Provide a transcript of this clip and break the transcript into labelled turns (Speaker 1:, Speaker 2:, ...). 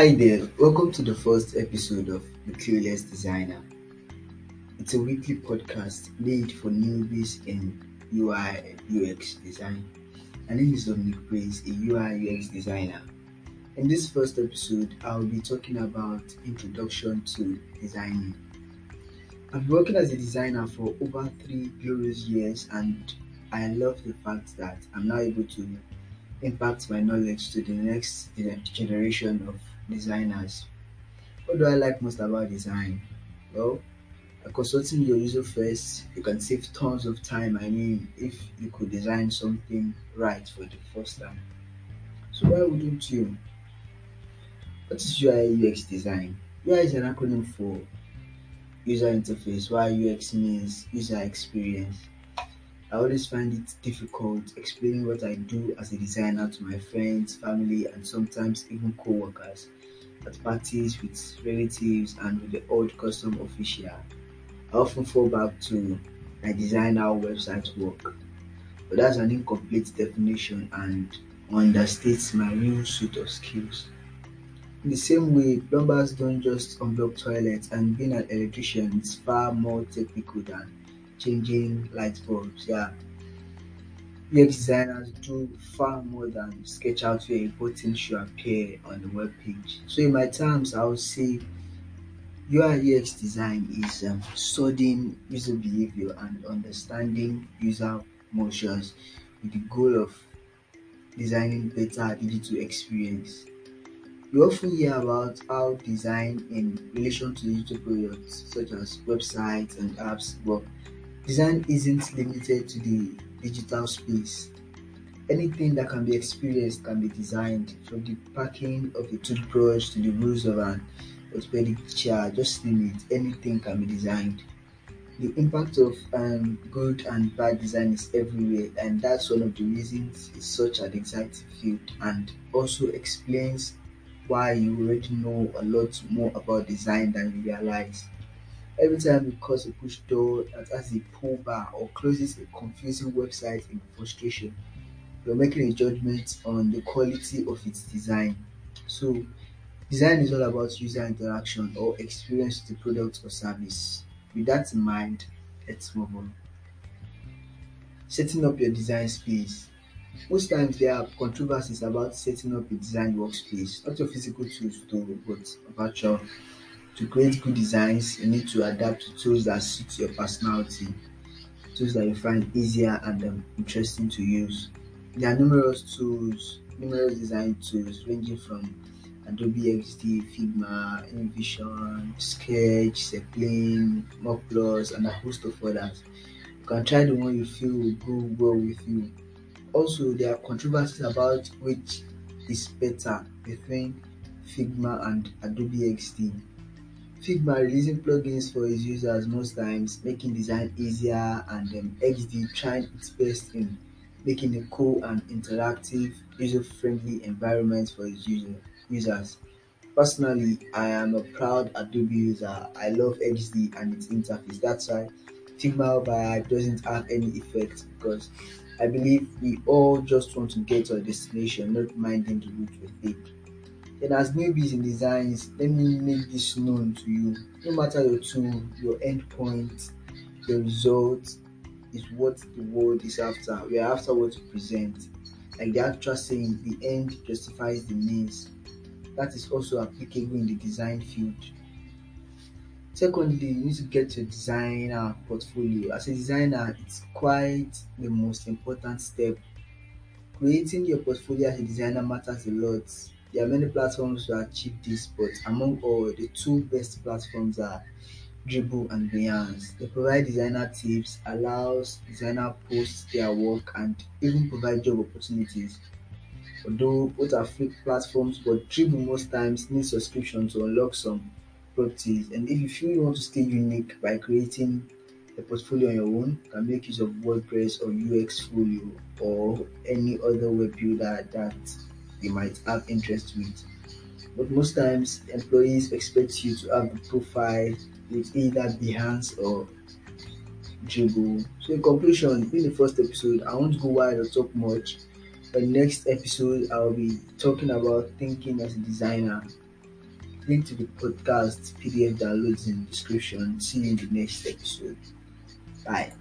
Speaker 1: Hi there, welcome to the first episode of The Clueless Designer. It's a weekly podcast made for newbies in UI UX design. My name is Dominic Praise, a UI UX designer. In this first episode, I'll be talking about introduction to designing. I've been working as a designer for over three glorious years, and I love the fact that I'm now able to impact my knowledge to the next generation of designers. What do I like most about design? Well, consulting your user first, you can save tons of time. I mean, if you could design something right for the first time. So why wouldn't you? What is UI UX design? UI is an acronym for user interface, while UX means user experience. I always find it difficult explaining what I do as a designer to my friends, family, and sometimes even co workers at parties with relatives and with the old custom official. I often fall back to I design how websites work, but that's an incomplete definition and understates my real suite of skills. In the same way, plumbers don't just unblock toilets, and being an electrician is far more technical than changing light bulbs. Yeah, UX designers do far more than sketch out where important should appear on the web page. So, in my terms, I would say UI UX design is um, studying user behavior and understanding user motions with the goal of designing better digital experience. We often hear about how design in relation to digital products such as websites and apps, but design isn't limited to the digital space. Anything that can be experienced can be designed, from the packing of a toothbrush to the rules of an orthopedic chair, just name it, anything can be designed. The impact of um, good and bad design is everywhere, and that's one of the reasons it's such an exciting field and also explains why you already know a lot more about design than you realize. Every time you close a push door that has a pull bar or closes a confusing website in frustration, you're making a judgment on the quality of its design. So, design is all about user interaction or experience with the product or service. With that in mind, let's move on. Setting up your design space. Most times there are controversies about setting up a design workspace, not your physical tools though, but virtual. To create good designs, you need to adapt to tools that suit your personality, tools that you find easier and um, interesting to use. There are numerous tools, numerous design tools ranging from Adobe XD, Figma, InVision, Sketch, Zeplin, Mockplus, and a host of others. You can try the one you feel will go well with you. Also, there are controversies about which is better between Figma and Adobe XD. Figma releasing plugins for its users most times, making design easier, and um, XD trying its best in making a cool and interactive, user-friendly environment for its user, users. Personally, I am a proud Adobe user. I love XD and its interface. That's why Figma by doesn't have any effect because I believe we all just want to get to a destination, not minding the route we take. Then as newbies in designs, let me make this known to you. No matter your tool, your endpoint, the result is what the world is after. We are after what to present. Like the actual saying, the end justifies the means. That is also applicable in the design field. Secondly, you need to get your designer portfolio. As a designer, it's quite the most important step. Creating your portfolio as a designer matters a lot there are many platforms to achieve this, but among all, the two best platforms are Dribbble and Behance. They provide designer tips, allows designer post their work, and even provide job opportunities. Although both are free platforms, but Dribbble most times needs subscription to unlock some properties. And if you feel you want to stay unique by creating a portfolio on your own, you can make use of WordPress or UX Folio or any other web builder that you might have interest with. But most times, employees expect you to have a profile with either Behance or Dribbble. So, in conclusion, in the first episode, I won't go wide or talk much. But next episode, I'll be talking about thinking as a designer. Link to the podcast PDF downloads in the description. See you in the next episode. Bye.